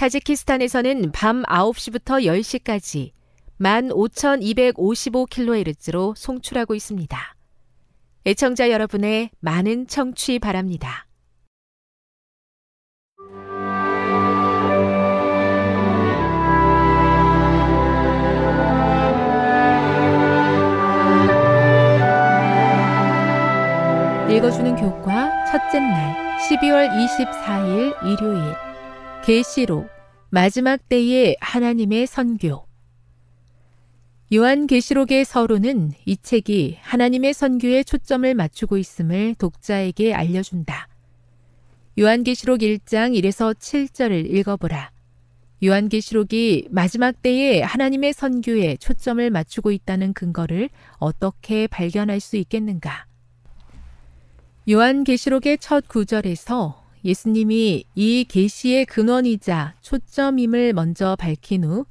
타지키스탄에서는 밤 9시부터 10시까지 15,255kHz로 송출하고 있습니다. 애청자 여러분의 많은 청취 바랍니다. 읽어주는 교과 첫째 날 12월 24일 일요일 계시록 마지막 때의 하나님의 선교 요한계시록의 서론은 이 책이 하나님의 선교에 초점을 맞추고 있음을 독자에게 알려준다. 요한계시록 1장 1에서 7절을 읽어보라. 요한계시록이 마지막 때에 하나님의 선교에 초점을 맞추고 있다는 근거를 어떻게 발견할 수 있겠는가? 요한계시록의 첫 구절에서 예수님이 이 계시의 근원이자 초점임을 먼저 밝힌 후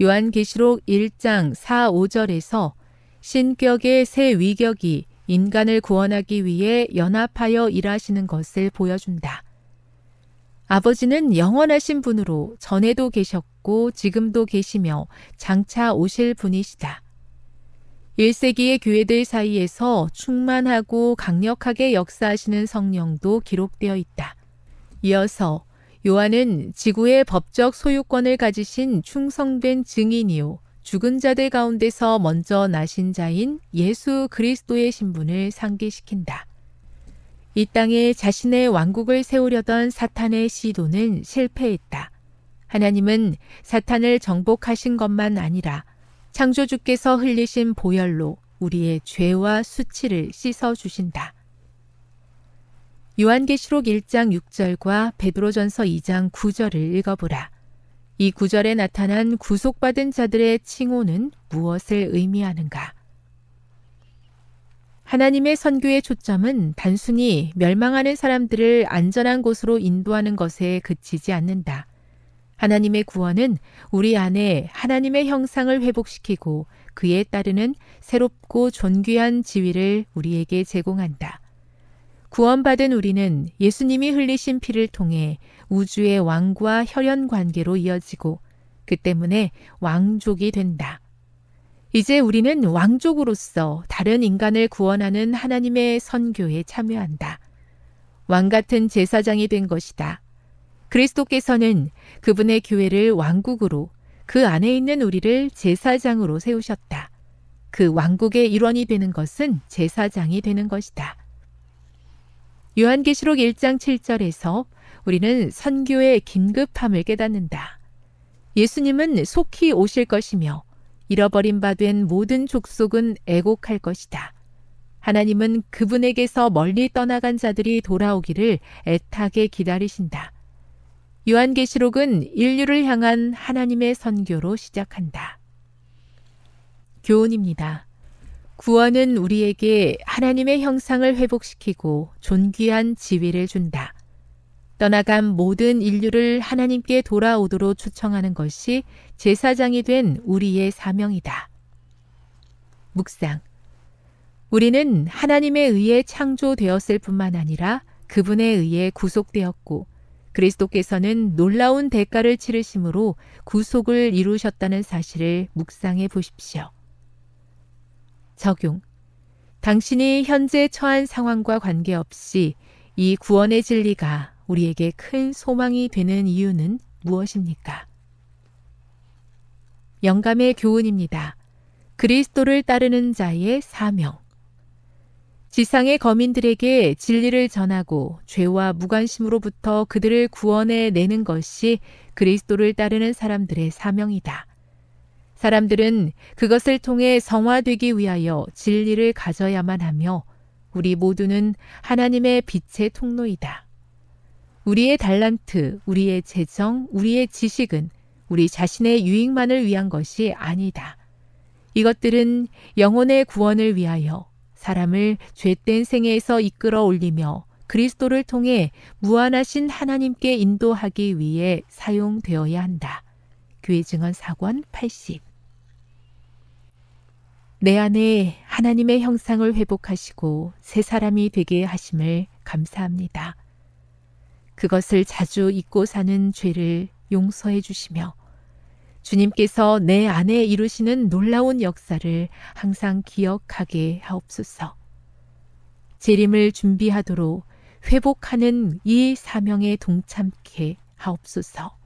요한계시록 1장 4, 5절에서 신격의 새 위격이 인간을 구원하기 위해 연합하여 일하시는 것을 보여준다. 아버지는 영원하신 분으로 전에도 계셨고 지금도 계시며 장차 오실 분이시다. 1세기의 교회들 사이에서 충만하고 강력하게 역사하시는 성령도 기록되어 있다. 이어서 요한은 지구의 법적 소유권을 가지신 충성된 증인이요. 죽은 자들 가운데서 먼저 나신 자인 예수 그리스도의 신분을 상기시킨다. 이 땅에 자신의 왕국을 세우려던 사탄의 시도는 실패했다. 하나님은 사탄을 정복하신 것만 아니라 창조주께서 흘리신 보혈로 우리의 죄와 수치를 씻어 주신다. 요한계시록 1장 6절과 베드로전서 2장 9절을 읽어보라. 이 구절에 나타난 구속받은 자들의 칭호는 무엇을 의미하는가? 하나님의 선교의 초점은 단순히 멸망하는 사람들을 안전한 곳으로 인도하는 것에 그치지 않는다. 하나님의 구원은 우리 안에 하나님의 형상을 회복시키고 그에 따르는 새롭고 존귀한 지위를 우리에게 제공한다. 구원받은 우리는 예수님이 흘리신 피를 통해 우주의 왕과 혈연 관계로 이어지고 그 때문에 왕족이 된다. 이제 우리는 왕족으로서 다른 인간을 구원하는 하나님의 선교에 참여한다. 왕 같은 제사장이 된 것이다. 그리스도께서는 그분의 교회를 왕국으로 그 안에 있는 우리를 제사장으로 세우셨다. 그 왕국의 일원이 되는 것은 제사장이 되는 것이다. 요한계시록 1장 7절에서 우리는 선교의 긴급함을 깨닫는다. 예수님은 속히 오실 것이며 잃어버린 바 된 모든 족속은 애곡할 것이다. 하나님은 그분에게서 멀리 떠나간 자들이 돌아오기를 애타게 기다리신다. 요한계시록은 인류를 향한 하나님의 선교로 시작한다. 교훈입니다. 구원은 우리에게 하나님의 형상을 회복시키고 존귀한 지위를 준다. 떠나간 모든 인류를 하나님께 돌아오도록 추청하는 것이 제사장이 된 우리의 사명이다. 묵상. 우리는 하나님에 의해 창조되었을 뿐만 아니라 그분에 의해 구속되었고 그리스도께서는 놀라운 대가를 치르심으로 구속을 이루셨다는 사실을 묵상해 보십시오. 적용. 당신이 현재 처한 상황과 관계없이 이 구원의 진리가 우리에게 큰 소망이 되는 이유는 무엇입니까? 영감의 교훈입니다. 그리스도를 따르는 자의 사명. 지상의 거민들에게 진리를 전하고 죄와 무관심으로부터 그들을 구원해 내는 것이 그리스도를 따르는 사람들의 사명이다. 사람들은 그것을 통해 성화되기 위하여 진리를 가져야만 하며 우리 모두는 하나님의 빛의 통로이다. 우리의 달란트, 우리의 재정, 우리의 지식은 우리 자신의 유익만을 위한 것이 아니다. 이것들은 영혼의 구원을 위하여 사람을 죄된 생애에서 이끌어 올리며 그리스도를 통해 무한하신 하나님께 인도하기 위해 사용되어야 한다. 교회 증언 사권 80. 내 안에 하나님의 형상을 회복하시고 새 사람이 되게 하심을 감사합니다. 그것을 자주 잊고 사는 죄를 용서해 주시며 주님께서 내 안에 이루시는 놀라운 역사를 항상 기억하게 하옵소서. 재림을 준비하도록 회복하는 이 사명에 동참케 하옵소서.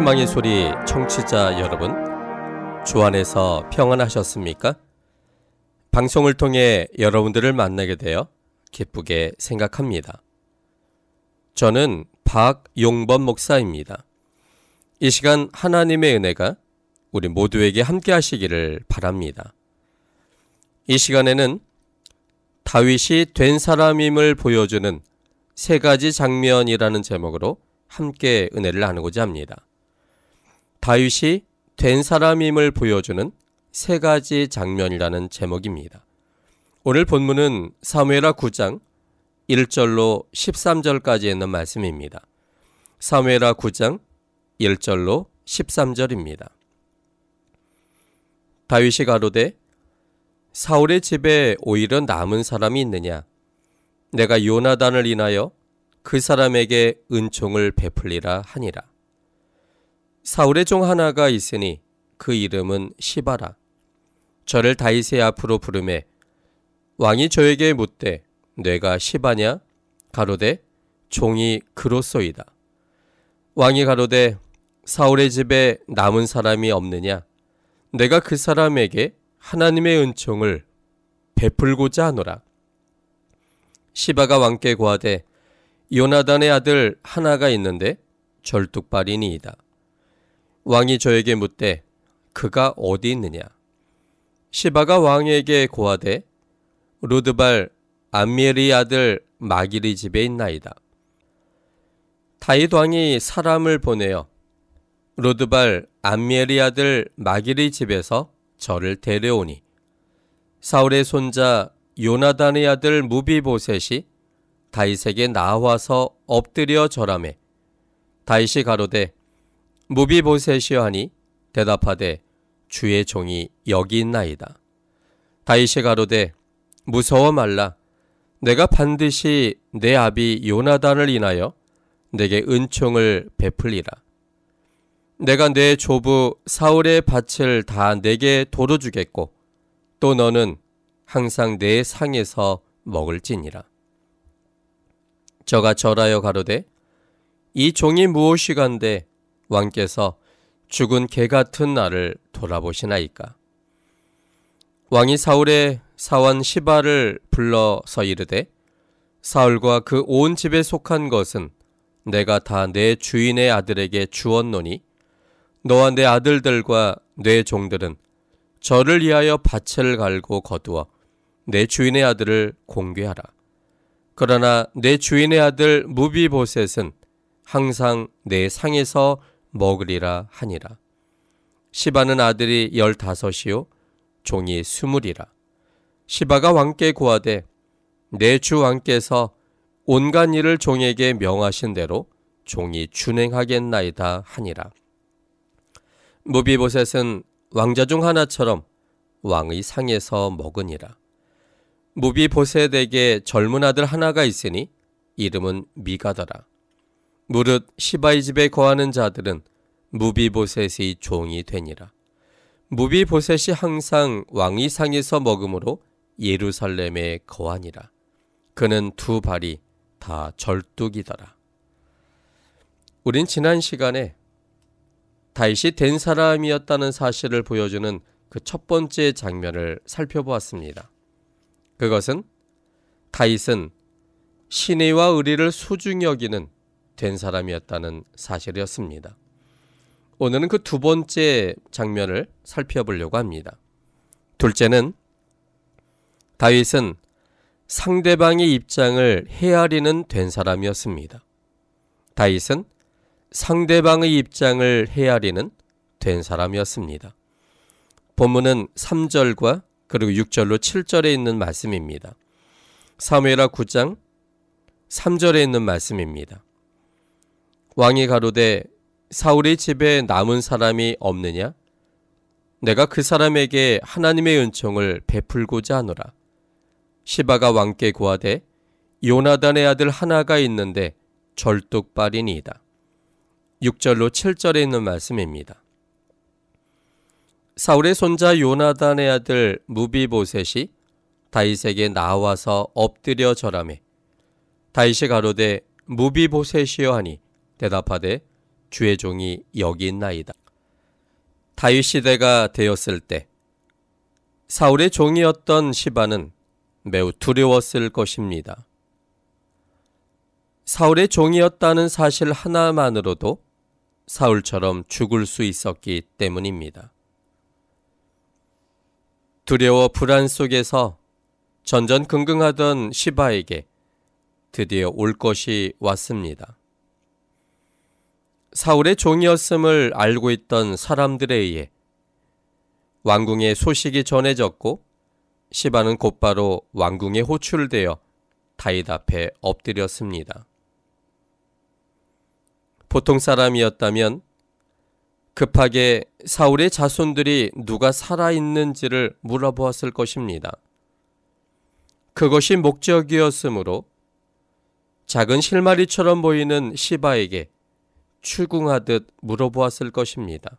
희망의 소리 청취자 여러분, 주 안에서 평안하셨습니까? 방송을 통해 여러분들을 만나게 되어 기쁘게 생각합니다. 저는 박용범 목사입니다. 이 시간 하나님의 은혜가 우리 모두에게 함께 하시기를 바랍니다. 이 시간에는 다윗이 된 사람임을 보여주는 세 가지 장면이라는 제목으로 함께 은혜를 나누고자 합니다. 다윗이 된 사람임을 보여주는 세 가지 장면이라는 제목입니다. 오늘 본문은 사무엘하 9장 1절로 13절까지 있는 말씀입니다. 사무엘하 9장 1절로 13절입니다. 다윗이 가로되 사울의 집에 오히려 남은 사람이 있느냐 내가 요나단을 인하여 그 사람에게 은총을 베풀리라 하니라 사울의 종 하나가 있으니 그 이름은 시바라. 저를 다윗의 앞으로 부르매 왕이 저에게 묻되 내가 시바냐 가로되 종이 그로소이다. 왕이 가로되 사울의 집에 남은 사람이 없느냐 내가 그 사람에게 하나님의 은총을 베풀고자 하노라. 시바가 왕께 고하되 요나단의 아들 하나가 있는데 절뚝발이니이다. 왕이 저에게 묻되 그가 어디 있느냐? 시바가 왕에게 고하되 루드발 암미엘의 아들 마기리 집에 있나이다. 다윗 왕이 사람을 보내어 루드발 암미엘의 아들 마기리 집에서 저를 데려오니 사울의 손자 요나단의 아들 무비보셋이 다윗에게 나와서 엎드려 절함에 다윗이 가로되 무비보셋이여 하니 대답하되 주의 종이 여기 있나이다. 다윗이 가로되 무서워 말라. 내가 반드시 내 아비 요나단을 인하여 내게 은총을 베풀리라. 내가 내 조부 사울의 밭을 다 내게 도로 주겠고 또 너는 항상 내 상에서 먹을지니라. 저가 절하여 가로되 이 종이 무엇이간데 왕께서 죽은 개 같은 나를 돌아보시나이까. 왕이 사울의 사원 시바를 불러서 이르되 사울과 그 온 집에 속한 것은 내가 다 내 주인의 아들에게 주었노니 너와 내 아들들과 내 종들은 저를 위하여 밭을 갈고 거두어 내 주인의 아들을 공개하라. 그러나 내 주인의 아들 무비보셋은 항상 내 상에서 먹으리라 하니라. 시바는 아들이 열다섯이요 종이 스물이라. 시바가 왕께 고하되 내 주 왕께서 온갖 일을 종에게 명하신 대로 종이 준행하겠나이다 하니라. 무비보셋은 왕자 중 하나처럼 왕의 상에서 먹으니라. 무비보셋에게 젊은 아들 하나가 있으니 이름은 미가더라. 무릇 시바의 집에 거하는 자들은 무비보셋의 종이 되니라. 무비보셋이 항상 왕의 상에서 먹음으로 예루살렘에 거하니라. 그는 두 발이 다 절뚝이더라. 우린 지난 시간에 다윗이 된 사람이었다는 사실을 보여주는 그 첫 번째 장면을 살펴보았습니다. 그것은 다윗은 신의와 의리를 소중히 여기는 된 사람이었다는 사실이었습니다. 오늘은 그 두 번째 장면을 살펴보려고 합니다. 둘째는 다윗은 상대방의 입장을 헤아리는 된 사람이었습니다. 다윗은 상대방의 입장을 헤아리는 된 사람이었습니다. 본문은 3절과 그리고 6절로 7절에 있는 말씀입니다. 사무엘하 9장 3절에 있는 말씀입니다. 왕이 가로되 사울의 집에 남은 사람이 없느냐? 내가 그 사람에게 하나님의 은총을 베풀고자 하노라. 시바가 왕께 고하되 요나단의 아들 하나가 있는데 절뚝발이니이다. 6절로 7절에 있는 말씀입니다. 사울의 손자 요나단의 아들 무비보셋이 다윗에게 나와서 엎드려 절하매 다윗이 가로되 무비보셋이여 하니 대답하되 주의 종이 여기 있나이다. 다윗 시대가 되었을 때 사울의 종이었던 시바는 매우 두려웠을 것입니다. 사울의 종이었다는 사실 하나만으로도 사울처럼 죽을 수 있었기 때문입니다. 두려워 불안 속에서 전전긍긍하던 시바에게 드디어 올 것이 왔습니다. 사울의 종이었음을 알고 있던 사람들에 의해 왕궁의 소식이 전해졌고 시바는 곧바로 왕궁에 호출되어 다윗 앞에 엎드렸습니다. 보통 사람이었다면 급하게 사울의 자손들이 누가 살아있는지를 물어보았을 것입니다. 그것이 목적이었으므로 작은 실마리처럼 보이는 시바에게 추궁하듯 물어보았을 것입니다.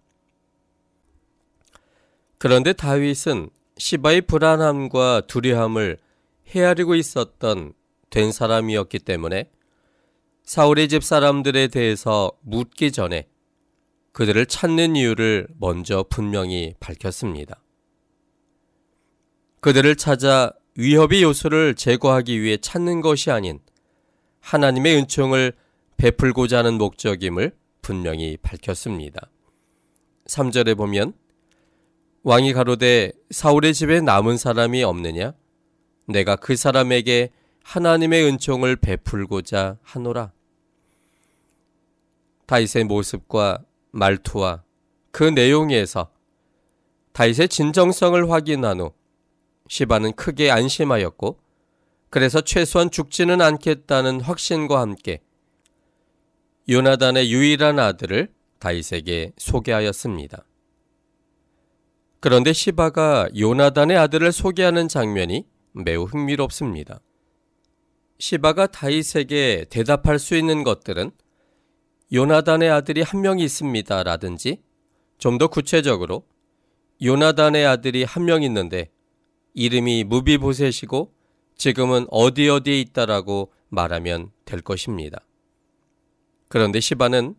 그런데 다윗은 시바의 불안함과 두려움을 헤아리고 있었던 된 사람이었기 때문에 사울의 집 사람들에 대해서 묻기 전에 그들을 찾는 이유를 먼저 분명히 밝혔습니다. 그들을 찾아 위협의 요소를 제거하기 위해 찾는 것이 아닌 하나님의 은총을 베풀고자 하는 목적임을 분명히 밝혔습니다. 3절에 보면 왕이 가로되 사울의 집에 남은 사람이 없느냐? 내가 그 사람에게 하나님의 은총을 베풀고자 하노라. 다윗의 모습과 말투와 그 내용에서 다윗의 진정성을 확인한 후 시바는 크게 안심하였고 그래서 최소한 죽지는 않겠다는 확신과 함께 요나단의 유일한 아들을 다윗에게 소개하였습니다. 그런데 시바가 요나단의 아들을 소개하는 장면이 매우 흥미롭습니다. 시바가 다윗에게 대답할 수 있는 것들은 요나단의 아들이 한명 있습니다. 라든지 좀 더 구체적으로 요나단의 아들이 한 명 있는데 이름이 무비보셋이고 지금은 어디 어디에 있다라고 말하면 될 것입니다. 그런데 시바는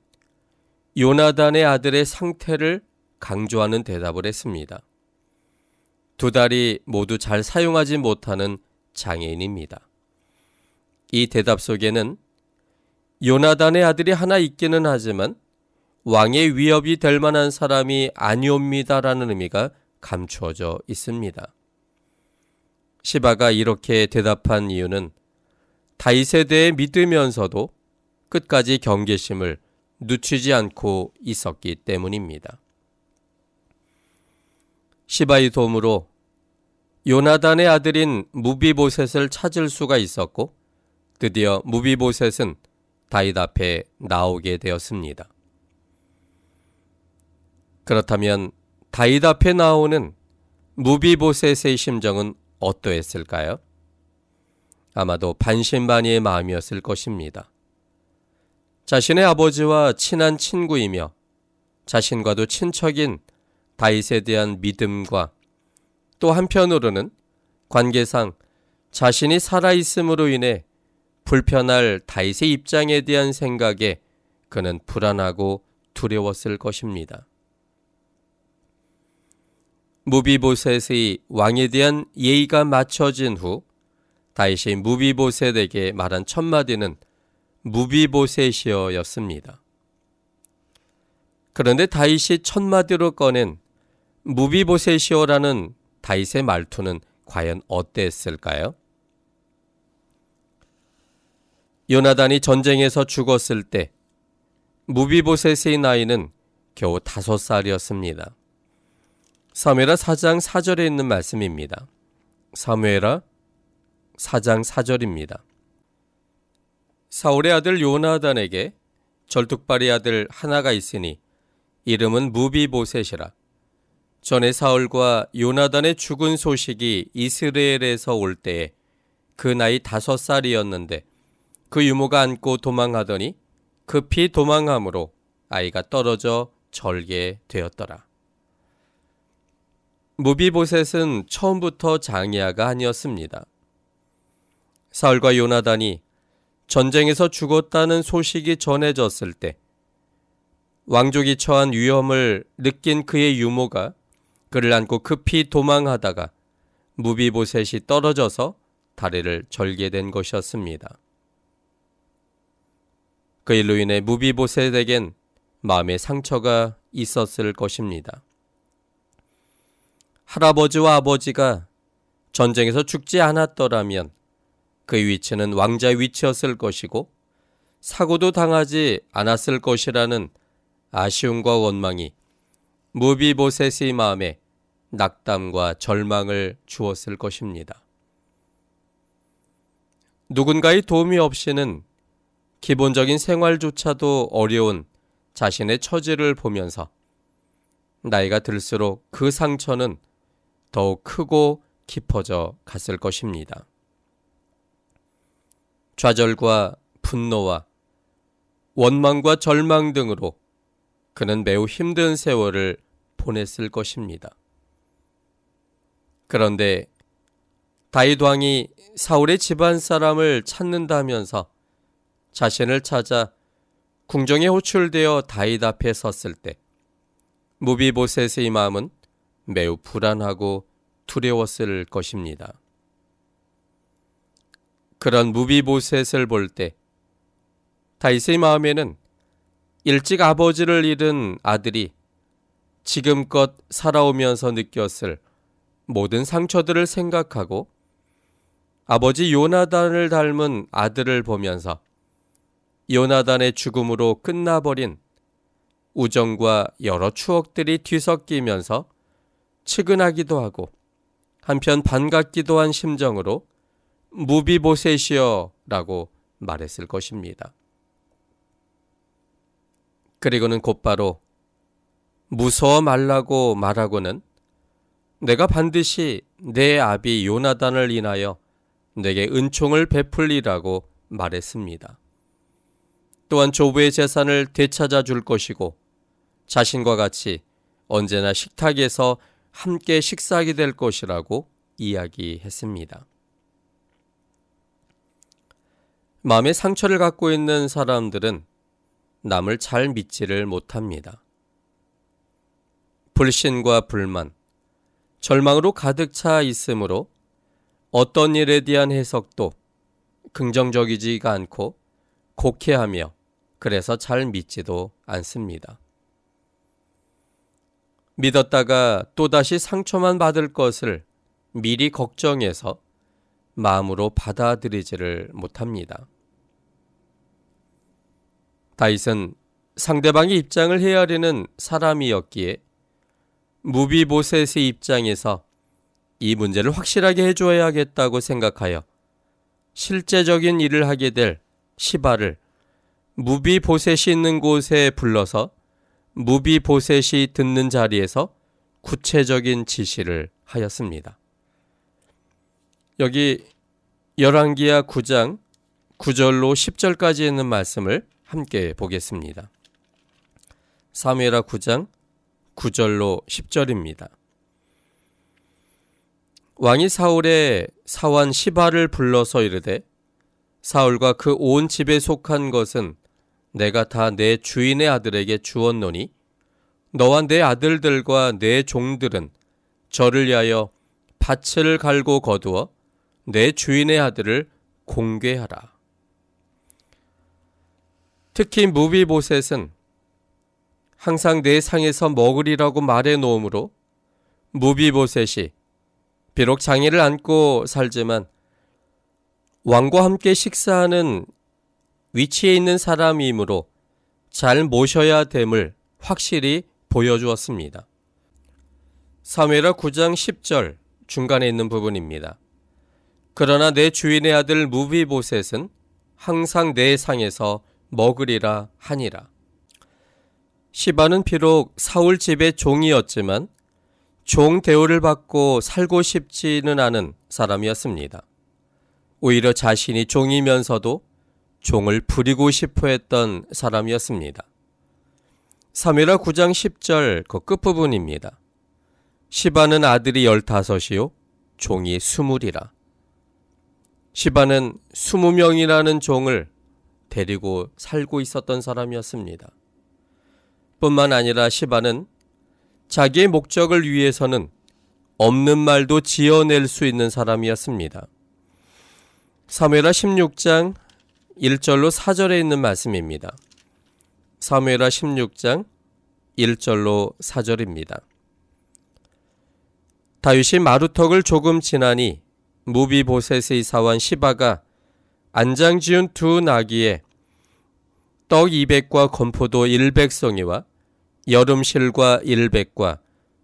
요나단의 아들의 상태를 강조하는 대답을 했습니다. 두 다리 모두 잘 사용하지 못하는 장애인입니다. 이 대답 속에는 요나단의 아들이 하나 있기는 하지만 왕의 위협이 될 만한 사람이 아니옵니다라는 의미가 감추어져 있습니다. 시바가 이렇게 대답한 이유는 대해 믿으면서도 끝까지 경계심을 늦추지 않고 있었기 때문입니다. 시바의 도움으로 요나단의 아들인 무비보셋을 찾을 수가 있었고 드디어 무비보셋은 다윗 앞에 나오게 되었습니다. 그렇다면 다윗 앞에 나오는 무비보셋의 심정은 어떠했을까요? 아마도 반신반의의 마음이었을 것입니다. 자신의 아버지와 친한 친구이며 자신과도 친척인 다윗에 대한 믿음과 또 한편으로는 관계상 자신이 살아있음으로 인해 불편할 다윗의 입장에 대한 생각에 그는 불안하고 두려웠을 것입니다. 무비보셋의 왕에 대한 예의가 맞춰진 후 다윗이 무비보셋에게 말한 첫 마디는 무비보셋이어였습니다. 그런데 다윗이 첫 마디로 꺼낸 무비보셋이어라는 다윗의 말투는 과연 어땠을까요? 요나단이 전쟁에서 죽었을 때 무비보셋의 나이는 겨우 다섯 살이었습니다. 사무엘하 4장 4절에 있는 말씀입니다. 사무엘하 4장 4절입니다. 사울의 아들 요나단에게 절뚝발이 아들 하나가 있으니 이름은 무비보셋이라. 전에 사울과 요나단의 죽은 소식이 이스라엘에서 올 때에 그 나이 다섯 살이었는데 그 유모가 안고 도망하더니 급히 도망함으로 아이가 떨어져 절게 되었더라. 무비보셋은 처음부터 장애아가 아니었습니다. 사울과 요나단이 전쟁에서 죽었다는 소식이 전해졌을 때 왕족이 처한 위험을 느낀 그의 유모가 그를 안고 급히 도망하다가 무비보셋이 떨어져서 다리를 절게 된 것이었습니다. 그 일로 인해 무비보셋에겐 마음의 상처가 있었을 것입니다. 할아버지와 아버지가 전쟁에서 죽지 않았더라면 그 위치는 왕자 위치였을 것이고 사고도 당하지 않았을 것이라는 아쉬움과 원망이 무비보셋의 마음에 낙담과 절망을 주었을 것입니다. 누군가의 도움이 없이는 기본적인 생활조차도 어려운 자신의 처지를 보면서 나이가 들수록 그 상처는 더욱 크고 깊어져 갔을 것입니다. 좌절과 분노와 원망과 절망 등으로 그는 매우 힘든 세월을 보냈을 것입니다. 그런데 다윗 왕이 사울의 집안 사람을 찾는다면서 자신을 찾아 궁정에 호출되어 다윗 앞에 섰을 때 무비보셋의 마음은 매우 불안하고 두려웠을 것입니다. 그런 무비보셋을 볼 때 다윗의 마음에는 일찍 아버지를 잃은 아들이 지금껏 살아오면서 느꼈을 모든 상처들을 생각하고 아버지 요나단을 닮은 아들을 보면서 요나단의 죽음으로 끝나버린 우정과 여러 추억들이 뒤섞이면서 측은하기도 하고 한편 반갑기도 한 심정으로 무비보셋이여라고 말했을 것입니다. 그리고는 곧바로 무서워 말라고 말하고는 내가 반드시 내 아비 요나단을 인하여 내게 은총을 베풀리라고 말했습니다. 또한 조부의 재산을 되찾아 줄 것이고 자신과 같이 언제나 식탁에서 함께 식사하게 될 것이라고 이야기했습니다. 마음의 상처를 갖고 있는 사람들은 남을 잘 믿지를 못합니다. 불신과 불만, 절망으로 가득 차 있으므로 어떤 일에 대한 해석도 긍정적이지가 않고 곡해하며 그래서 잘 믿지도 않습니다. 믿었다가 또다시 상처만 받을 것을 미리 걱정해서 마음으로 받아들이지를 못합니다. 다윗은 상대방의 입장을 헤아리는 사람이었기에 무비보셋의 입장에서 이 문제를 확실하게 해줘야겠다고 생각하여 실제적인 일을 하게 될 시바를 무비보셋이 있는 곳에 불러서 무비보셋이 듣는 자리에서 구체적인 지시를 하였습니다. 여기 열왕기야 9장 9절로 10절까지 있는 말씀을 함께 보겠습니다. 사무엘하 9장 9절로 10절입니다. 왕이 사울의 사환 시바를 불러서 이르되 사울과 그 온 집에 속한 것은 내가 다 내 주인의 아들에게 주었노니 너와 내 아들들과 내 종들은 저를 위하여 밭을 갈고 거두어 내 주인의 아들을 공개하라. 특히 무비보셋은 항상 내 상에서 먹으리라고 말해 놓으므로 무비보셋이 비록 장애를 안고 살지만 왕과 함께 식사하는 위치에 있는 사람이므로 잘 모셔야 됨을 확실히 보여주었습니다. 사무엘하 9장 10절 중간에 있는 부분입니다. 그러나 내 주인의 아들 무비보셋은 항상 내 상에서 먹으리라 하니라. 시바는 비록 사울 집의 종이었지만 종 대우를 받고 살고 싶지는 않은 사람이었습니다. 오히려 자신이 종이면서도 종을 부리고 싶어 했던 사람이었습니다. 3회라 9장 10절 그 끝부분입니다. 시바는 아들이 열다섯이요 종이 스물이라. 시바는 스무 명이라는 종을 데리고 살고 있었던 사람이었습니다. 뿐만 아니라 시바는 자기의 목적을 위해서는 없는 말도 지어낼 수 있는 사람이었습니다. 사무엘하 16장 1절로 4절에 있는 말씀입니다. 사무엘하 16장 1절로 4절입니다. 다윗이 마루턱을 조금 지나니 무비보셋의 사원 시바가 안장 지은 두 나귀에 떡 200과 건포도 100송이와 여름실과 100과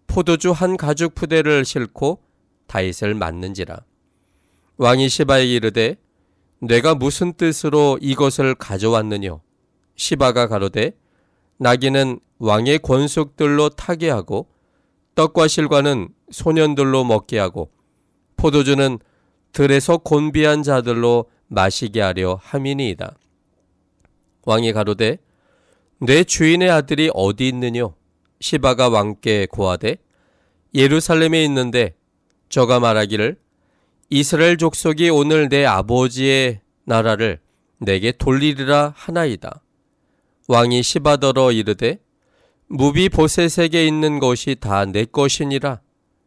포도주 한 가죽 푸대를 싣고 다윗을 맞는지라. 왕이 시바에게 이르되 내가 무슨 뜻으로 이것을 가져왔느뇨? 시바가 가로되 나귀는 왕의 권속들로 타게 하고 떡과 실과는 소년들로 먹게 하고 포도주는 들에서 곤비한 자들로 마시게 하려 함이니이다. 왕이 가로되 내 주인의 아들이 어디 있느뇨? 시바가 왕께 고하되 예루살렘에 있는데 저가 말하기를 이스라엘 족속이 오늘 내 아버지의 나라를 내게 돌리리라 하나이다. 왕이 시바더러 이르되 무비 보셋에게 있는 것이 다 내 것이니라.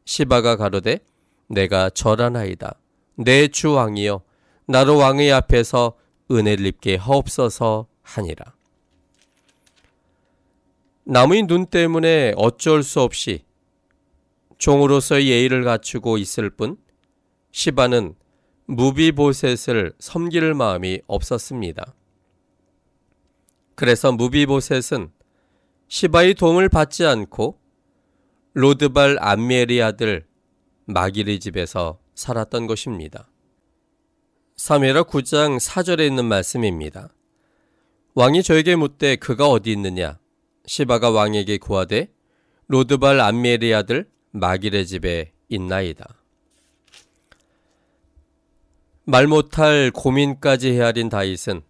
시바가 가로되 내가 절하나이다. 내 주 왕이여 나로 왕의 앞에서 은혜를 입게 하옵소서 하니라. 남의 눈 때문에 어쩔 수 없이 종으로서의 예의를 갖추고 있을 뿐 시바는 무비보셋을 섬길 마음이 없었습니다. 그래서 무비보셋은 시바의 도움을 받지 않고 로드발 암미엘의 아들 마기리 집에서 살았던 것입니다. 사무엘하 9장 4절에 있는 말씀입니다. 왕이 저에게 묻되 그가 어디 있느냐? 시바가 왕에게 구하되 로드발 암미엘의 아들 마기레 집에 있나이다. 말 못할 고민까지 헤아린 다윗은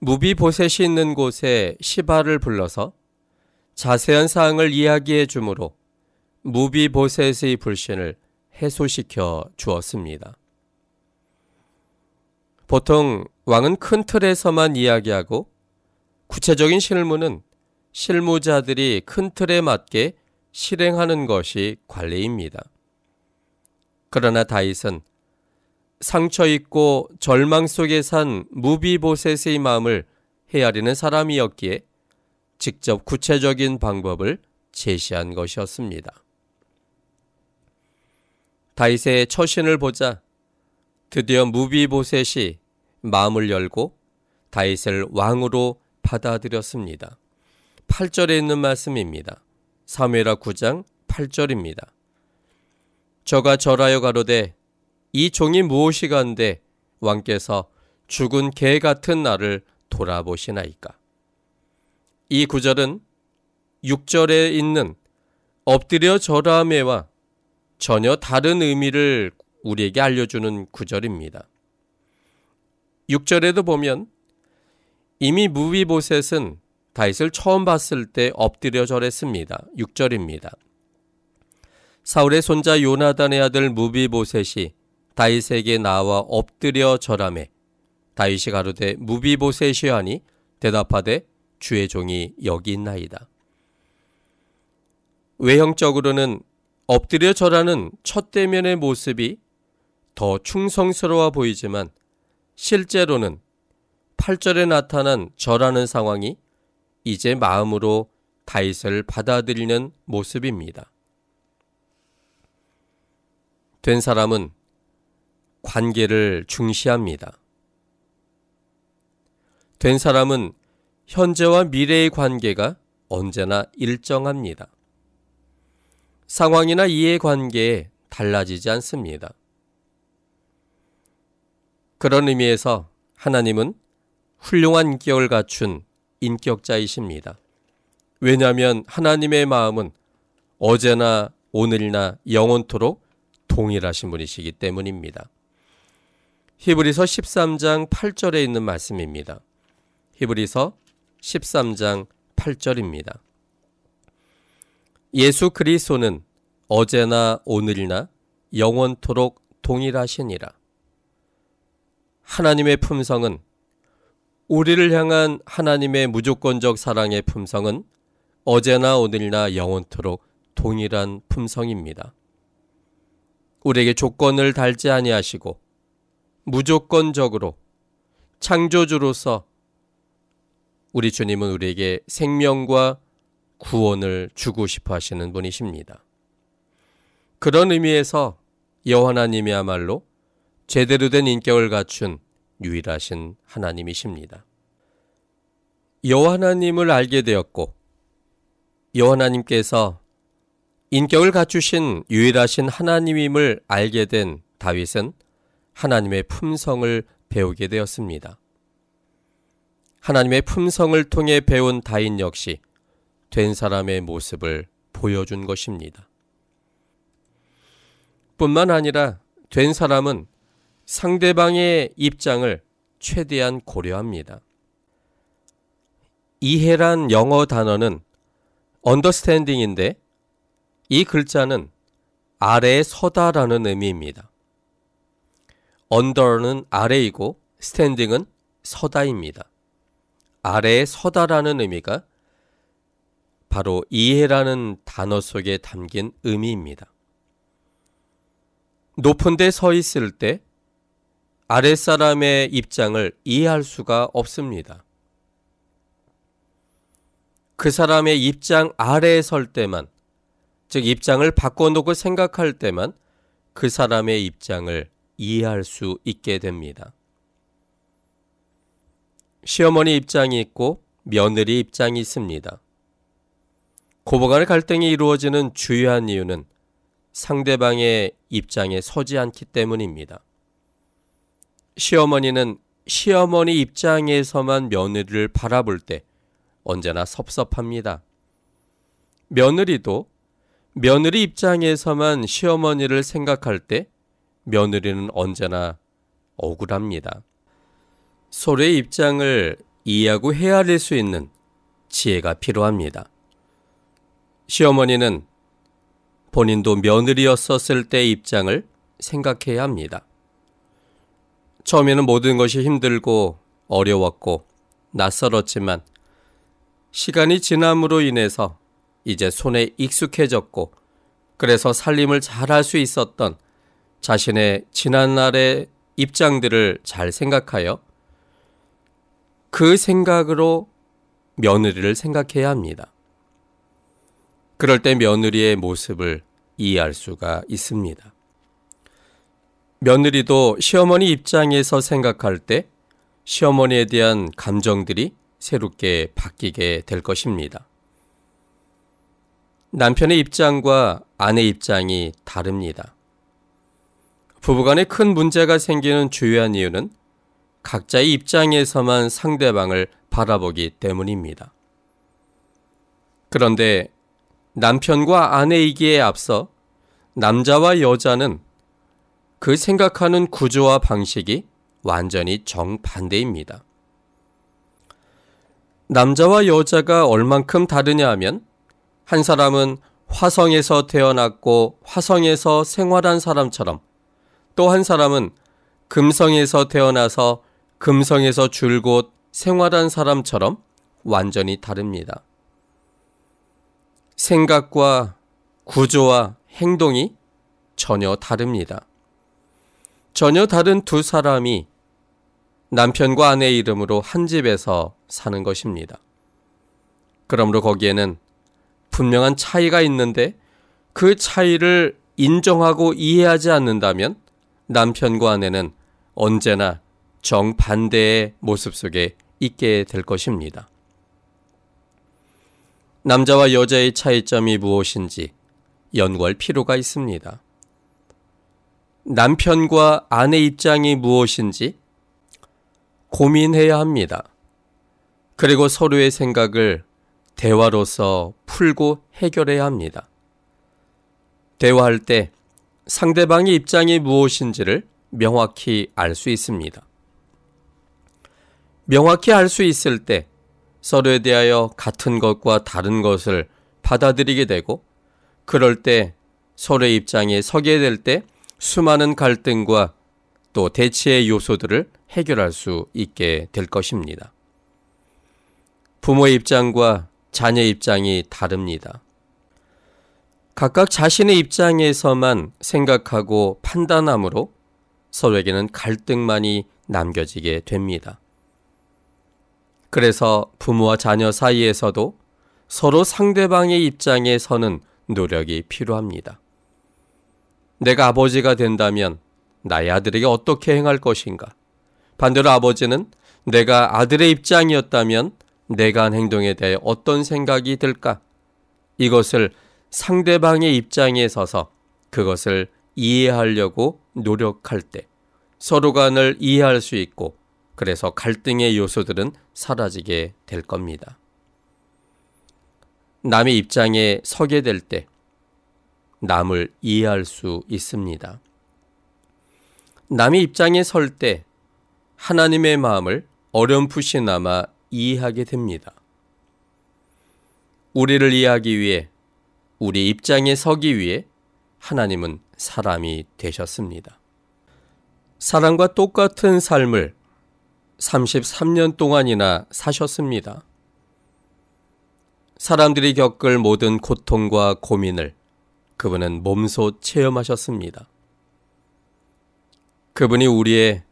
무비보셋이 있는 곳에 시바를 불러서 자세한 사항을 이야기해 주므로 무비보셋의 불신을 해소시켜 주었습니다. 보통 왕은 큰 틀에서만 이야기하고 구체적인 실무는 실무자들이 큰 틀에 맞게 실행하는 것이 관례입니다. 그러나 다윗은 상처 있고 절망 속에 산 무비보셋의 마음을 헤아리는 사람이었기에 직접 구체적인 방법을 제시한 것이었습니다. 다윗의 처신을 보자 드디어 무비보셋이 마음을 열고 다윗을 왕으로 받아들였습니다. 8절에 있는 말씀입니다. 사무엘하 9장 8절입니다. 저가 절하여 가로되 이 종이 무엇이간데 왕께서 죽은 개 같은 나를 돌아보시나이까. 이 구절은 6절에 있는 엎드려 절하매와 전혀 다른 의미를 우리에게 알려주는 구절입니다. 6절에도 보면 이미 무비보셋은 다윗을 처음 봤을 때 엎드려 절했습니다. 6절입니다. 사울의 손자 요나단의 아들 무비보셋이 다윗에게 나와 엎드려 절함에 다윗이 가로되 무비보셋이 하니 대답하되 주의 종이 여기 있나이다. 외형적으로는 엎드려 절하는 첫 대면의 모습이 더 충성스러워 보이지만 실제로는 8절에 나타난 절하는 상황이 이제 마음으로 다윗을 받아들이는 모습입니다. 된 사람은 관계를 중시합니다. 된 사람은 현재와 미래의 관계가 언제나 일정합니다. 상황이나 이해관계에 달라지지 않습니다. 그런 의미에서 하나님은 훌륭한 인격을 갖춘 인격자이십니다. 왜냐하면 하나님의 마음은 어제나 오늘이나 영원토록 동일하신 분이시기 때문입니다. 히브리서 13장 8절에 있는 말씀입니다. 히브리서 13장 8절입니다. 예수 그리스도는 어제나 오늘이나 영원토록 동일하시니라. 하나님의 품성은 우리를 향한 하나님의 무조건적 사랑의 품성은 어제나 오늘이나 영원토록 동일한 품성입니다. 우리에게 조건을 달지 아니하시고 무조건적으로 창조주로서 우리 주님은 우리에게 생명과 구원을 주고 싶어 하시는 분이십니다. 그런 의미에서 여호와님이야말로 제대로 된 인격을 갖춘 유일하신 하나님이십니다. 여호와님을 알게 되었고 여호와님께서 인격을 갖추신 유일하신 하나님임을 알게 된 다윗은 하나님의 품성을 배우게 되었습니다. 하나님의 품성을 통해 배운 다인 역시 된 사람의 모습을 보여준 것입니다. 뿐만 아니라 된 사람은 상대방의 입장을 최대한 고려합니다. 이해란 영어 단어는 understanding인데 이 글자는 아래에 서다라는 의미입니다. under는 아래이고 standing은 서다입니다. 아래에 서다라는 의미가 바로 이해라는 단어 속에 담긴 의미입니다. 높은 데 서 있을 때 아랫사람의 입장을 이해할 수가 없습니다. 그 사람의 입장 아래에 설 때만, 즉 입장을 바꿔놓고 생각할 때만 그 사람의 입장을 이해할 수 있게 됩니다. 시어머니 입장이 있고 며느리 입장이 있습니다. 고부간의 갈등이 이루어지는 주요한 이유는 상대방의 입장에 서지 않기 때문입니다. 시어머니는 시어머니 입장에서만 며느리를 바라볼 때 언제나 섭섭합니다. 며느리도 며느리 입장에서만 시어머니를 생각할 때 며느리는 언제나 억울합니다. 서로의 입장을 이해하고 헤아릴 수 있는 지혜가 필요합니다. 시어머니는 본인도 며느리였었을 때 입장을 생각해야 합니다. 처음에는 모든 것이 힘들고 어려웠고 낯설었지만 시간이 지남으로 인해서 이제 손에 익숙해졌고 그래서 살림을 잘할 수 있었던 자신의 지난날의 입장들을 잘 생각하여 그 생각으로 며느리를 생각해야 합니다. 그럴 때 며느리의 모습을 이해할 수가 있습니다. 며느리도 시어머니 입장에서 생각할 때 시어머니에 대한 감정들이 새롭게 바뀌게 될 것입니다. 남편의 입장과 아내 입장이 다릅니다. 부부간에 큰 문제가 생기는 주요한 이유는 각자의 입장에서만 상대방을 바라보기 때문입니다. 그런데 남편과 아내이기에 앞서 남자와 여자는 그 생각하는 구조와 방식이 완전히 정반대입니다. 남자와 여자가 얼만큼 다르냐 하면 한 사람은 화성에서 태어났고 화성에서 생활한 사람처럼 또 한 사람은 금성에서 태어나서 금성에서 줄곧 생활한 사람처럼 완전히 다릅니다. 생각과 구조와 행동이 전혀 다릅니다. 전혀 다른 두 사람이 남편과 아내 이름으로 한 집에서 사는 것입니다. 그러므로 거기에는 분명한 차이가 있는데 그 차이를 인정하고 이해하지 않는다면 남편과 아내는 언제나 정반대의 모습 속에 있게 될 것입니다. 남자와 여자의 차이점이 무엇인지 연구할 필요가 있습니다. 남편과 아내 입장이 무엇인지 고민해야 합니다. 그리고 서로의 생각을 대화로서 풀고 해결해야 합니다. 대화할 때 상대방의 입장이 무엇인지를 명확히 알 수 있습니다. 명확히 알 수 있을 때 서로에 대하여 같은 것과 다른 것을 받아들이게 되고 그럴 때 서로의 입장에 서게 될 때 수많은 갈등과 또 대치의 요소들을 해결할 수 있게 될 것입니다. 부모의 입장과 자녀의 입장이 다릅니다. 각각 자신의 입장에서만 생각하고 판단함으로 서로에게는 갈등만이 남겨지게 됩니다. 그래서 부모와 자녀 사이에서도 서로 상대방의 입장에 서는 노력이 필요합니다. 내가 아버지가 된다면 나의 아들에게 어떻게 행할 것인가? 반대로 아버지는 내가 아들의 입장이었다면 내가 한 행동에 대해 어떤 생각이 들까? 이것을 상대방의 입장에 서서 그것을 이해하려고 노력할 때 서로 간을 이해할 수 있고 그래서 갈등의 요소들은 사라지게 될 겁니다. 남의 입장에 서게 될 때 남을 이해할 수 있습니다. 남의 입장에 설 때 하나님의 마음을 어렴풋이나마 이해하게 됩니다. 우리를 이해하기 위해 우리 입장에 서기 위해 하나님은 사람이 되셨습니다. 사람과 똑같은 삶을 33년 동안이나 사셨습니다. 사람들이 겪을 모든 고통과 고민을 그분은 몸소 체험하셨습니다. 그분이 우리의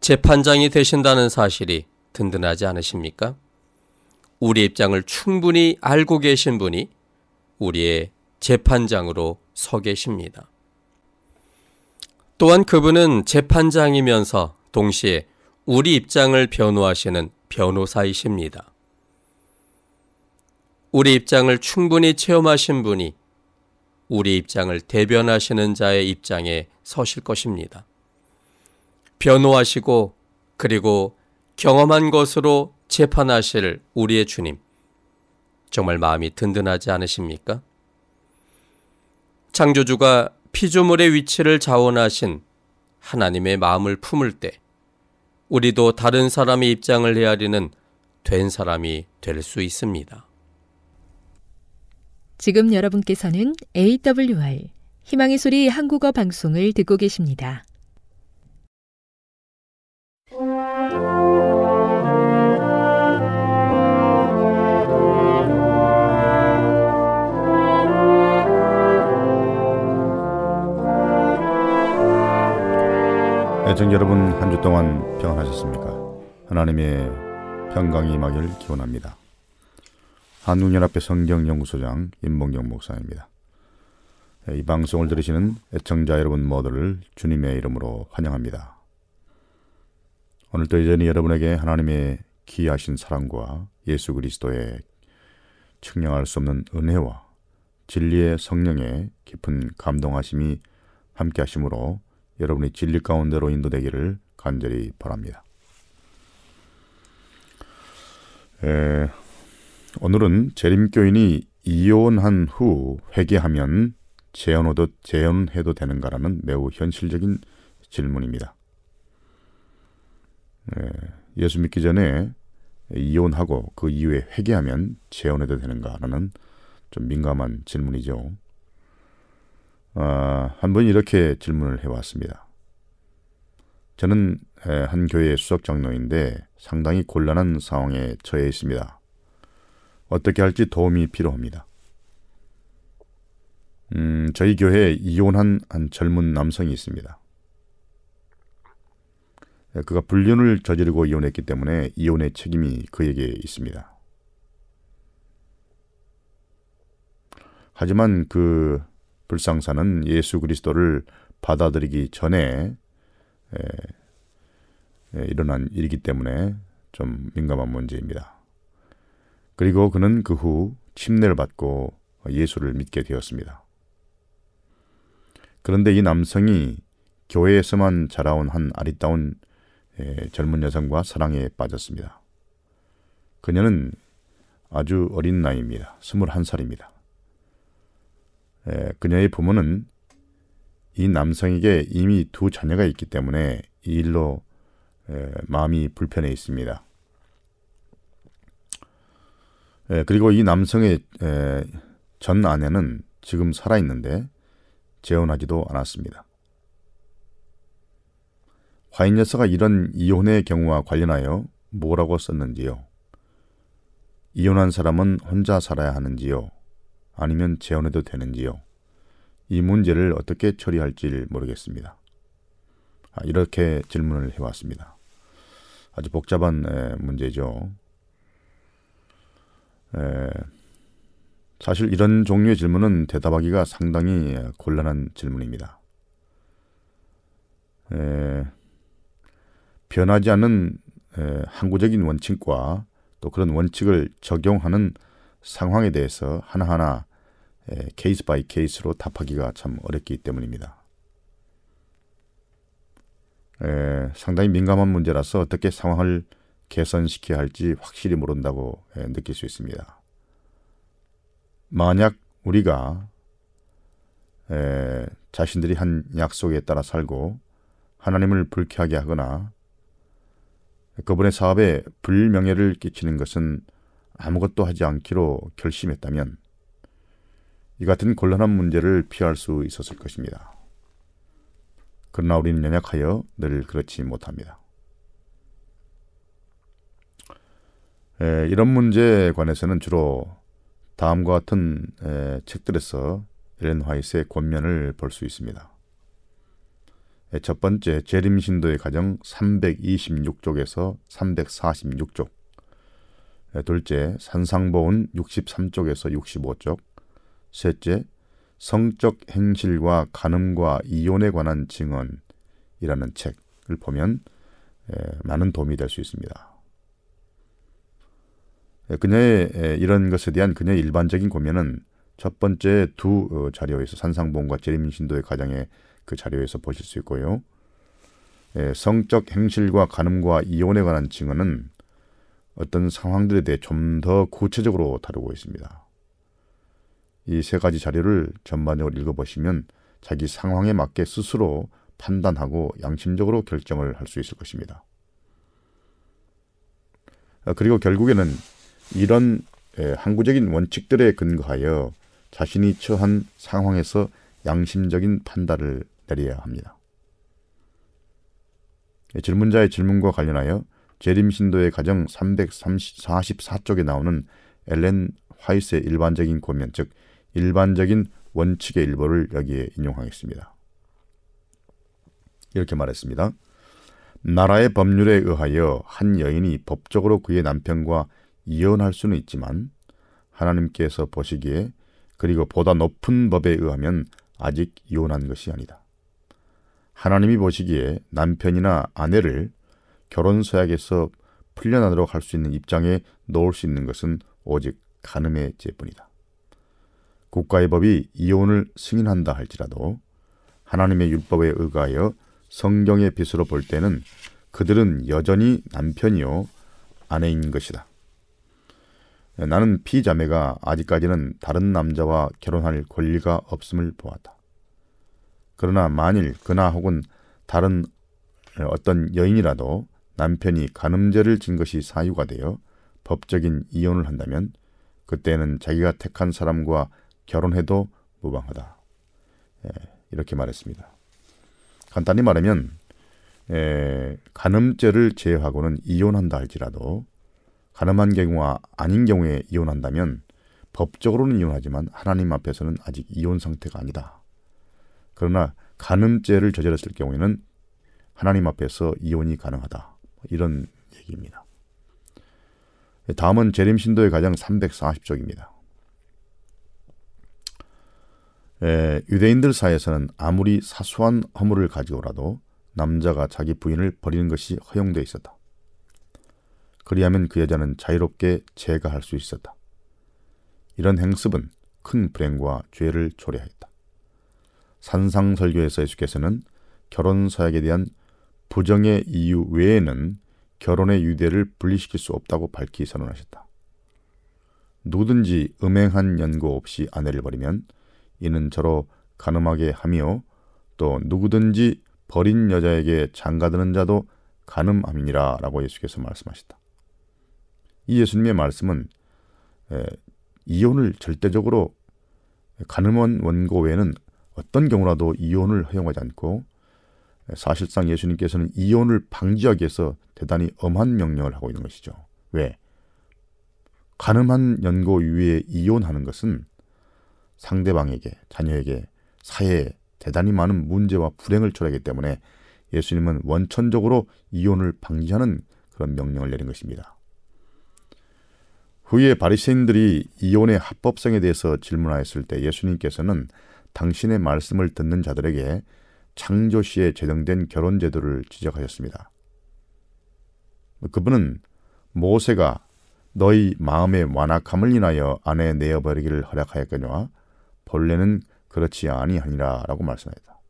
재판장이 되신다는 사실이 든든하지 않으십니까? 우리 입장을 충분히 알고 계신 분이 우리의 재판장으로 서 계십니다. 또한 그분은 재판장이면서 동시에 우리 입장을 변호하시는 변호사이십니다. 우리 입장을 충분히 체험하신 분이 우리 입장을 대변하시는 자의 입장에 서실 것입니다. 변호하시고 그리고 경험한 것으로 재판하실 우리의 주님. 정말 마음이 든든하지 않으십니까? 창조주가 피조물의 위치를 자원하신 하나님의 마음을 품을 때 우리도 다른 사람의 입장을 헤아리는 된 사람이 될 수 있습니다. 지금 여러분께서는 AWR 희망의 소리 한국어 방송을 듣고 계십니다. 애청 여러분 한 주 동안 평안하셨습니까? 하나님의 평강이 임하길 기원합니다. 한국연합회 성경연구소장 임봉경 목사입니다. 이 방송을 들으시는 애청자 여러분 모두를 주님의 이름으로 환영합니다. 오늘도 여전히 여러분에게 하나님의 귀하신 사랑과 예수 그리스도의 측량할 수 없는 은혜와 진리의 성령의 깊은 감동하심이 함께 하심으로 여러분이 진리 가운데로 인도되기를 간절히 바랍니다. 에, 오늘은 재림교인이 이혼한 후 회개하면 재혼해도, 재혼해도 되는가라는 매우 현실적인 질문입니다. 에, 예수 믿기 전에 이혼하고 그 이후에 회개하면 재혼해도 되는가라는 좀 민감한 질문이죠. 아, 한번 이렇게 질문을 해왔습니다. 저는 한 교회 수석 장로인데 상당히 곤란한 상황에 처해 있습니다. 어떻게 할지 도움이 필요합니다. 음, 저희 교회에 이혼한 한 젊은 남성이 있습니다. 그가 불륜을 저지르고 이혼했기 때문에 이혼의 책임이 그에게 있습니다. 하지만 그 불상사는 예수 그리스도를 받아들이기 전에 일어난 일이기 때문에 좀 민감한 문제입니다. 그리고 그는 그 후 침례를 받고 예수를 믿게 되었습니다. 그런데 이 남성이 교회에서만 자라온 한 아리따운 에, 젊은 여성과 사랑에 빠졌습니다. 그녀는 아주 어린 나이입니다. 21살입니다. 그녀의 부모는 이 남성에게 이미 두 자녀가 있기 때문에 이 일로 마음이 불편해 있습니다. 그리고 이 남성의 전 아내는 지금 살아 있는데 재혼하지도 않았습니다. 화인 여사가 이런 이혼의 경우와 관련하여 뭐라고 썼는지요? 이혼한 사람은 혼자 살아야 하는지요? 아니면 재혼해도 되는지요? 이 문제를 어떻게 처리할지 모르겠습니다. 아, 이렇게 질문을 해왔습니다. 아주 복잡한 문제죠. 사실 이런 종류의 질문은 대답하기가 상당히 곤란한 질문입니다. 변하지 않는 항구적인 원칙과 또 그런 원칙을 적용하는 상황에 대해서 하나하나 case by case로 답하기가 참 어렵기 때문입니다. 에, 상당히 민감한 문제라서 어떻게 상황을 개선시켜야 할지 확실히 모른다고 에, 느낄 수 있습니다. 만약 우리가 에, 자신들이 한 약속에 따라 살고 하나님을 불쾌하게 하거나 그분의 사업에 불명예를 끼치는 것은 아무것도 하지 않기로 결심했다면 이 같은 곤란한 문제를 피할 수 있었을 것입니다. 그러나 우리는 연약하여 늘 그렇지 못합니다. 에, 이런 문제에 관해서는 주로 다음과 같은 에, 책들에서 엘렌 화이트의 권면을 볼 수 있습니다. 에, 첫 번째, 재림 신도의 가정 326쪽에서 346쪽 둘째, 산상보훈 63쪽에서 65쪽. 셋째, 성적 행실과 간음과 이혼에 관한 증언이라는 책을 보면 많은 도움이 될 수 있습니다. 그녀의 이런 것에 대한 그녀의 일반적인 고면은 첫 번째 두 어, 자료에서 산상보훈과 재림신도의 가정의 그 자료에서 보실 수 있고요. 성적 행실과 간음과 이혼에 관한 증언은 어떤 상황들에 대해 좀 더 구체적으로 다루고 있습니다. 이 세 가지 자료를 전반적으로 읽어보시면 자기 상황에 맞게 스스로 판단하고 양심적으로 결정을 할 수 있을 것입니다. 아, 그리고 결국에는 이런 항구적인 원칙들에 근거하여 자신이 처한 상황에서 양심적인 판단을 내려야 합니다. 질문자의 질문과 관련하여 재림신도의 가정 344쪽에 나오는 엘렌 화이스의 일반적인 고면, 즉 일반적인 원칙의 일부를 여기에 인용하겠습니다. 이렇게 말했습니다. 나라의 법률에 의하여 한 여인이 법적으로 그의 남편과 이혼할 수는 있지만 하나님께서 보시기에 그리고 보다 높은 법에 의하면 아직 이혼한 것이 아니다. 하나님이 보시기에 남편이나 아내를 결혼 서약에서 풀려나도록 할 수 있는 입장에 놓을 수 있는 것은 오직 간음의 죄뿐이다. 국가의 법이 이혼을 승인한다 할지라도 하나님의 율법에 의하여 성경의 빛으로 볼 때는 그들은 여전히 남편이요 아내인 것이다. 나는 피자매가 아직까지는 다른 남자와 결혼할 권리가 없음을 보았다. 그러나 만일 그나 혹은 다른 어떤 여인이라도 남편이 간음죄를 진 것이 사유가 되어 법적인 이혼을 한다면 그때는 자기가 택한 사람과 결혼해도 무방하다. 예, 이렇게 말했습니다. 간단히 말하면 에, 간음죄를 제외하고는 이혼한다 할지라도 가늠한 경우와 아닌 경우에 이혼한다면 법적으로는 이혼하지만 하나님 앞에서는 아직 이혼 상태가 아니다. 그러나 간음죄를 저질렀을 경우에는 하나님 앞에서 이혼이 가능하다. 이런 얘기입니다. 다음은 재림 신도의 가장 340쪽입니다. 에, 유대인들 사이에서는 아무리 사소한 허물을 가지고라도 남자가 자기 부인을 버리는 것이 허용되어 있었다. 그리하면 그 여자는 자유롭게 제가할 수 있었다. 이런 행습은 큰 불행과 죄를 초래하였다. 산상설교에서 예수께서는 결혼 사약에 대한 부정의 이유 외에는 결혼의 유대를 분리시킬 수 없다고 밝히 선언하셨다. 누구든지 음행한 연고 없이 아내를 버리면 이는 저로 가늠하게 하며 또 누구든지 버린 여자에게 장가드는 자도 가늠함이니라 라고 예수께서 말씀하셨다. 이 예수님의 말씀은 에, 이혼을 절대적으로 가늠한 원고 외에는 어떤 경우라도 이혼을 허용하지 않고 사실상 예수님께서는 이혼을 방지하기 위해서 대단히 엄한 명령을 하고 있는 것이죠. 왜? 가늠한 연고 이후에 이혼하는 것은 상대방에게, 자녀에게, 사회에 대단히 많은 문제와 불행을 초래하기 때문에 예수님은 원천적으로 이혼을 방지하는 그런 명령을 내린 것입니다. 후에 바리새인들이 이혼의 합법성에 대해서 질문하였을 때 예수님께서는 당신의 말씀을 듣는 자들에게 창조 시에 제정된 결혼 제도를 지적하셨습니다. 그분은 모세가 너희 마음의 완악함을 인하여 아내 내어버리기를 허락하였거니와 본래는 그렇지 아니하니라 라고 말씀하였다.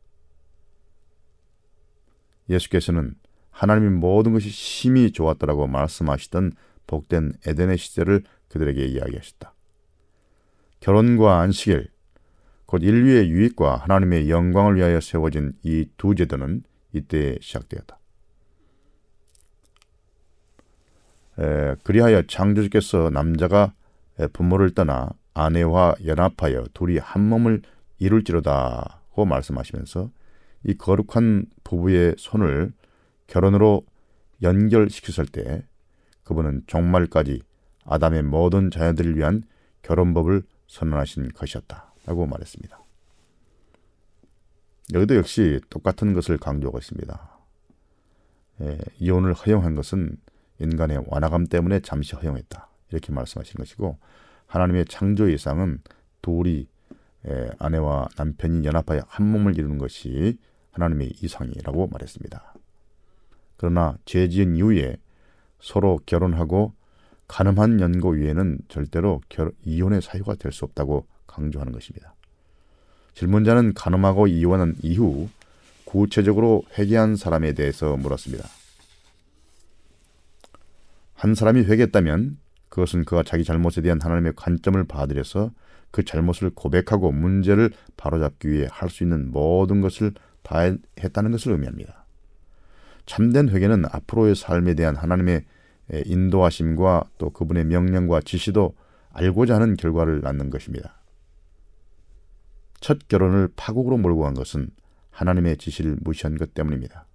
예수께서는 하나님의 모든 것이 심히 좋았더라고 말씀하시던 복된 에덴의 시대를 그들에게 이야기하셨다. 결혼과 안식일, 곧 인류의 유익과 하나님의 영광을 위하여 세워진 이 두 제도는 이때 시작되었다. 에, 그리하여 창조주께서 남자가 부모를 떠나 아내와 연합하여 둘이 한 몸을 이룰지로다고 말씀하시면서 이 거룩한 부부의 손을 결혼으로 연결시켰을 때 그분은 종말까지 아담의 모든 자녀들을 위한 결혼법을 선언하신 것이었다 라고 말했습니다. 여기도 역시 똑같은 것을 강조하고 있습니다. 예, 이혼을 허용한 것은 인간의 완화감 때문에 잠시 허용했다. 이렇게 말씀하신 것이고 하나님의 창조 예상은 둘이 예, 아내와 남편이 연합하여 한 몸을 이루는 것이 하나님의 이상이라고 말했습니다. 그러나 죄 지은 이후에 서로 결혼하고 가늠한 연고 위에는 절대로 결, 이혼의 사유가 될 수 없다고 강조하는 것입니다. 질문자는 가늠하고 이혼한 이후 구체적으로 회개한 사람에 대해서 물었습니다. 한 사람이 회개했다면 그것은 그가 자기 잘못에 대한 하나님의 관점을 받아들여서 그 잘못을 고백하고 문제를 바로잡기 위해 할 수 있는 모든 것을 다 했다는 것을 의미합니다. 참된 회개는 앞으로의 삶에 대한 하나님의 인도하심과 또 그분의 명령과 지시도 알고자 하는 결과를 낳는 것입니다. 첫 결혼을 파국으로 몰고 간 것은 하나님의 지시를 무시한 것 때문입니다.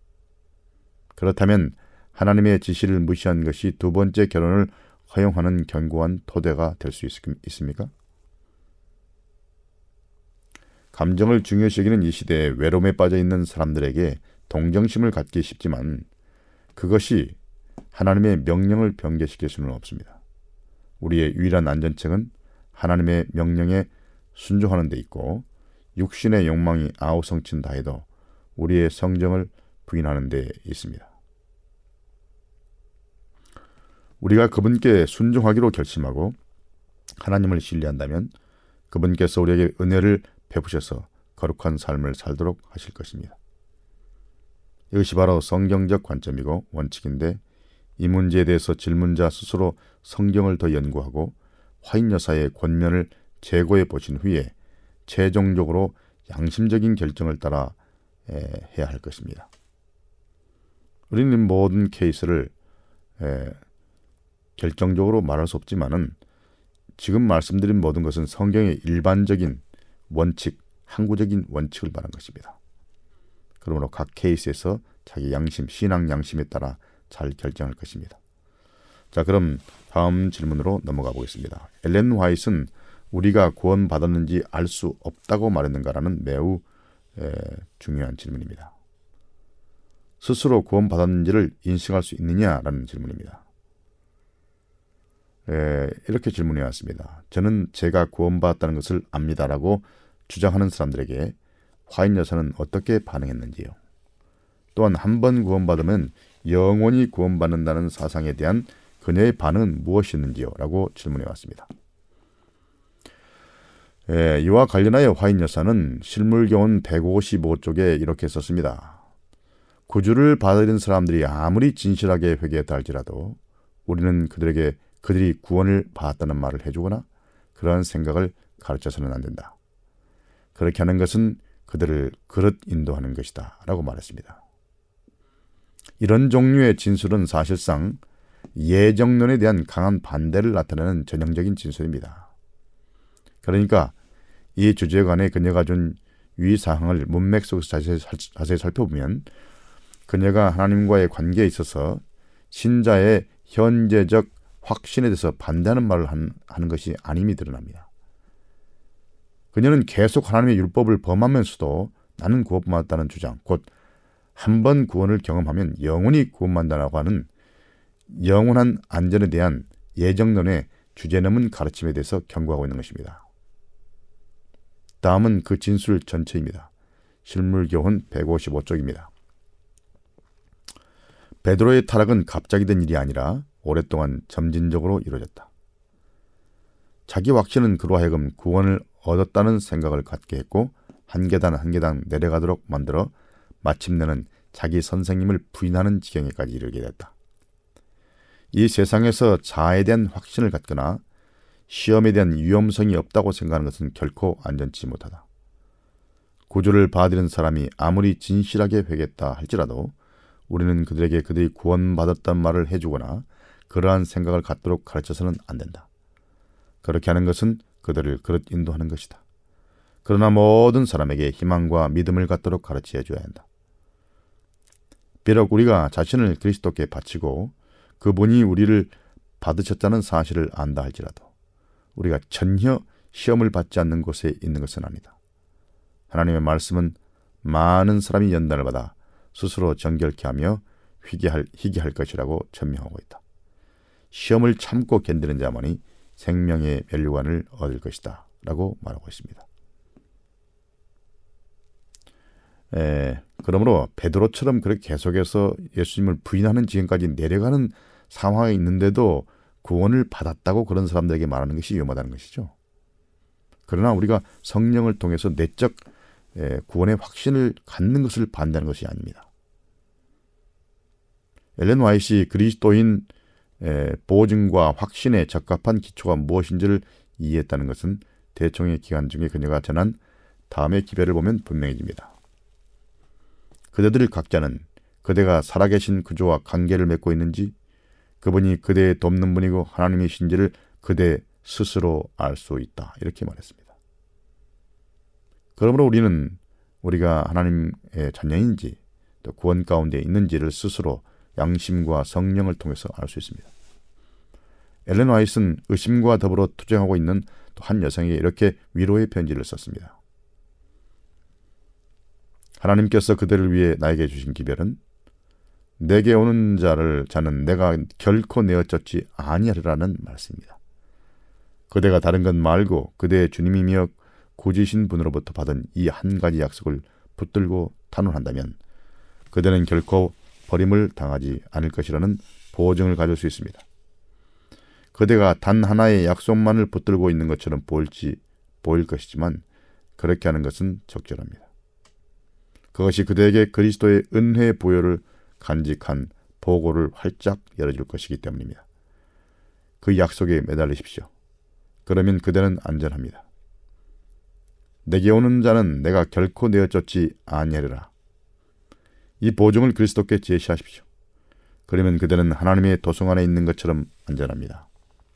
그렇다면 하나님의 지시를 무시한 것이 두 번째 결혼을 허용하는 견고한 토대가 될 수 있습니까? 감정을 중요시 여기는 이 시대에 외로움에 빠져 있는 사람들에게 동정심을 갖기 쉽지만 그것이 하나님의 명령을 변개시킬 수는 없습니다. 우리의 유일한 안전책은 하나님의 명령에 순종하는 데 있고 육신의 욕망이 아우성친다 해도 우리의 성정을 부인하는 데 있습니다. 우리가 그분께 순종하기로 결심하고 하나님을 신뢰한다면 그분께서 우리에게 은혜를 베푸셔서 거룩한 삶을 살도록 하실 것입니다. 이것이 바로 성경적 관점이고 원칙인데 이 문제에 대해서 질문자 스스로 성경을 더 연구하고 화인 여사의 권면을 재고해 보신 후에 최종적으로 양심적인 결정을 따라 해야 할 것입니다. 우리는 모든 케이스를 결정적으로 말할 수 없지만은 지금 말씀드린 모든 것은 성경의 일반적인 원칙, 항구적인 원칙을 말한 것입니다. 그러므로 각 케이스에서 자기 양심, 신앙 양심에 따라 잘 결정할 것입니다. 자, 그럼 다음 질문으로 넘어가 보겠습니다. 엘렌 화이트는 우리가 구원받았는지 알 수 없다고 말했는가라는 매우 에, 중요한 질문입니다. 스스로 구원받았는지를 인식할 수 있느냐라는 질문입니다. 에, 이렇게 질문해 왔습니다. 저는 제가 구원받았다는 것을 압니다라고 주장하는 사람들에게 화인 여사는 어떻게 반응했는지요. 또한 한 번 구원받으면 영원히 구원받는다는 사상에 대한 그녀의 반응은 무엇이었는지요? 라고 질문해 왔습니다. 예, 이와 관련하여 화인 여사는 실물교훈 155쪽에 이렇게 썼습니다. 구주를 받아들인 사람들이 아무리 진실하게 회개했다 할지라도 우리는 그들에게 그들이 구원을 받았다는 말을 해주거나 그러한 생각을 가르쳐서는 안 된다. 그렇게 하는 것은 그들을 그릇 인도하는 것이다. 라고 말했습니다. 이런 종류의 진술은 사실상 예정론에 대한 강한 반대를 나타내는 전형적인 진술입니다. 그러니까 이 주제관에 그녀가 준 유의사항을 문맥 속에서 자세히, 자세히 살펴보면 그녀가 하나님과의 관계에 있어서 신자의 현재적 확신에 대해서 반대하는 말을 하는 것이 아님이 드러납니다. 그녀는 계속 하나님의 율법을 범하면서도 나는 구원받았다는 주장, 곧 한 번 구원을 경험하면 영원히 구원받는다고 하는 영원한 안전에 대한 예정론의 주제넘은 가르침에 대해서 경고하고 있는 것입니다. 다음은 그 진술 전체입니다. 실물교훈 155쪽입니다. 베드로의 타락은 갑자기 된 일이 아니라 오랫동안 점진적으로 이루어졌다. 자기 확신은 그로 하여금 구원을 얻었다는 생각을 갖게 했고 한 계단 한 계단 내려가도록 만들어 마침내는 자기 선생님을 부인하는 지경에까지 이르게 됐다. 이 세상에서 자아에 대한 확신을 갖거나 시험에 대한 위험성이 없다고 생각하는 것은 결코 안전치 못하다. 구조를 봐드린 사람이 아무리 진실하게 회겠다 할지라도 우리는 그들에게 그들이 구원받았단 말을 해주거나 그러한 생각을 갖도록 가르쳐서는 안 된다. 그렇게 하는 것은 그들을 그릇 인도하는 것이다. 그러나 모든 사람에게 희망과 믿음을 갖도록 가르쳐 줘야 한다. 비록 우리가 자신을 그리스도께 바치고 그분이 우리를 받으셨다는 사실을 안다 할지라도 우리가 전혀 시험을 받지 않는 곳에 있는 것은 아니다. 하나님의 말씀은 많은 사람이 연단을 받아 스스로 정결케 하며 희귀할, 희귀할 것이라고 천명하고 있다. 시험을 참고 견디는 자만이 생명의 멸류관을 얻을 것이다. 라고 말하고 있습니다. 에, 그러므로 베드로처럼 그렇게 계속해서 예수님을 부인하는 지금까지 내려가는 상황에 있는데도 구원을 받았다고 그런 사람들에게 말하는 것이 위험하다는 것이죠. 그러나 우리가 성령을 통해서 내적 구원의 확신을 갖는 것을 반대하는 것이 아닙니다. 엘렌 와이시 그리스도인 보증과 확신에 적합한 기초가 무엇인지를 이해했다는 것은 대총의 기간 중에 그녀가 전한 다음의 기별을 보면 분명해집니다. 그대들 각자는 그대가 살아계신 구조와 관계를 맺고 있는지 그분이 그대의 돕는 분이고 하나님이신지를 그대 스스로 알 수 있다. 이렇게 말했습니다. 그러므로 우리는 우리가 하나님의 자녀인지 또 구원 가운데 있는지를 스스로 양심과 성령을 통해서 알 수 있습니다. 엘렌 와이스는 의심과 더불어 투쟁하고 있는 또 한 여성에게 이렇게 위로의 편지를 썼습니다. 하나님께서 그들을 위해 나에게 주신 기별은 내게 오는 자를 자는 내가 결코 내어쫓지 아니하리라는 말씀입니다. 그대가 다른 것 말고 그대의 주님이며 구지신 분으로부터 받은 이 한 가지 약속을 붙들고 탄원한다면 그대는 결코 버림을 당하지 않을 것이라는 보증을 가질 수 있습니다. 그대가 단 하나의 약속만을 붙들고 있는 것처럼 보일지 보일 것이지만 그렇게 하는 것은 적절합니다. 그것이 그대에게 그리스도의 은혜 보혈을 간직한 보고를 활짝 열어줄 것이기 때문입니다. 그 약속에 매달리십시오. 그러면 그대는 안전합니다. 내게 오는 자는 내가 결코 내어 쫓지 아니하리라. 이 보증을 그리스도께 제시하십시오. 그러면 그대는 하나님의 도성 안에 있는 것처럼 안전합니다.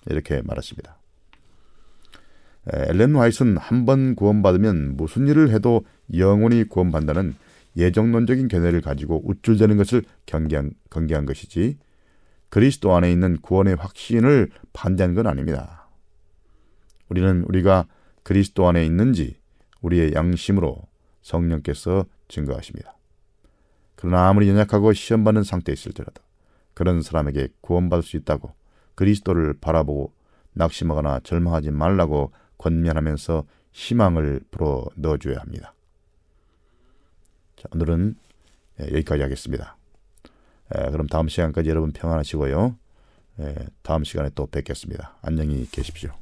이렇게 말했습니다. 엘렌 화이트는 한 번 구원받으면 무슨 일을 해도 영원히 구원받는다는 예정론적인 견해를 가지고 우쭐대는 것을 경계한, 경계한 것이지 그리스도 안에 있는 구원의 확신을 반대한 건 아닙니다. 우리는 우리가 그리스도 안에 있는지 우리의 양심으로 성령께서 증거하십니다. 그러나 아무리 연약하고 시험받는 상태에 있을지라도 그런 사람에게 구원받을 수 있다고 그리스도를 바라보고 낙심하거나 절망하지 말라고 권면하면서 희망을 불어 넣어줘야 합니다. 자, 오늘은 예, 여기까지 하겠습니다. 에, 그럼 다음 시간까지 여러분 평안하시고요. 에, 다음 시간에 또 뵙겠습니다. 안녕히 계십시오.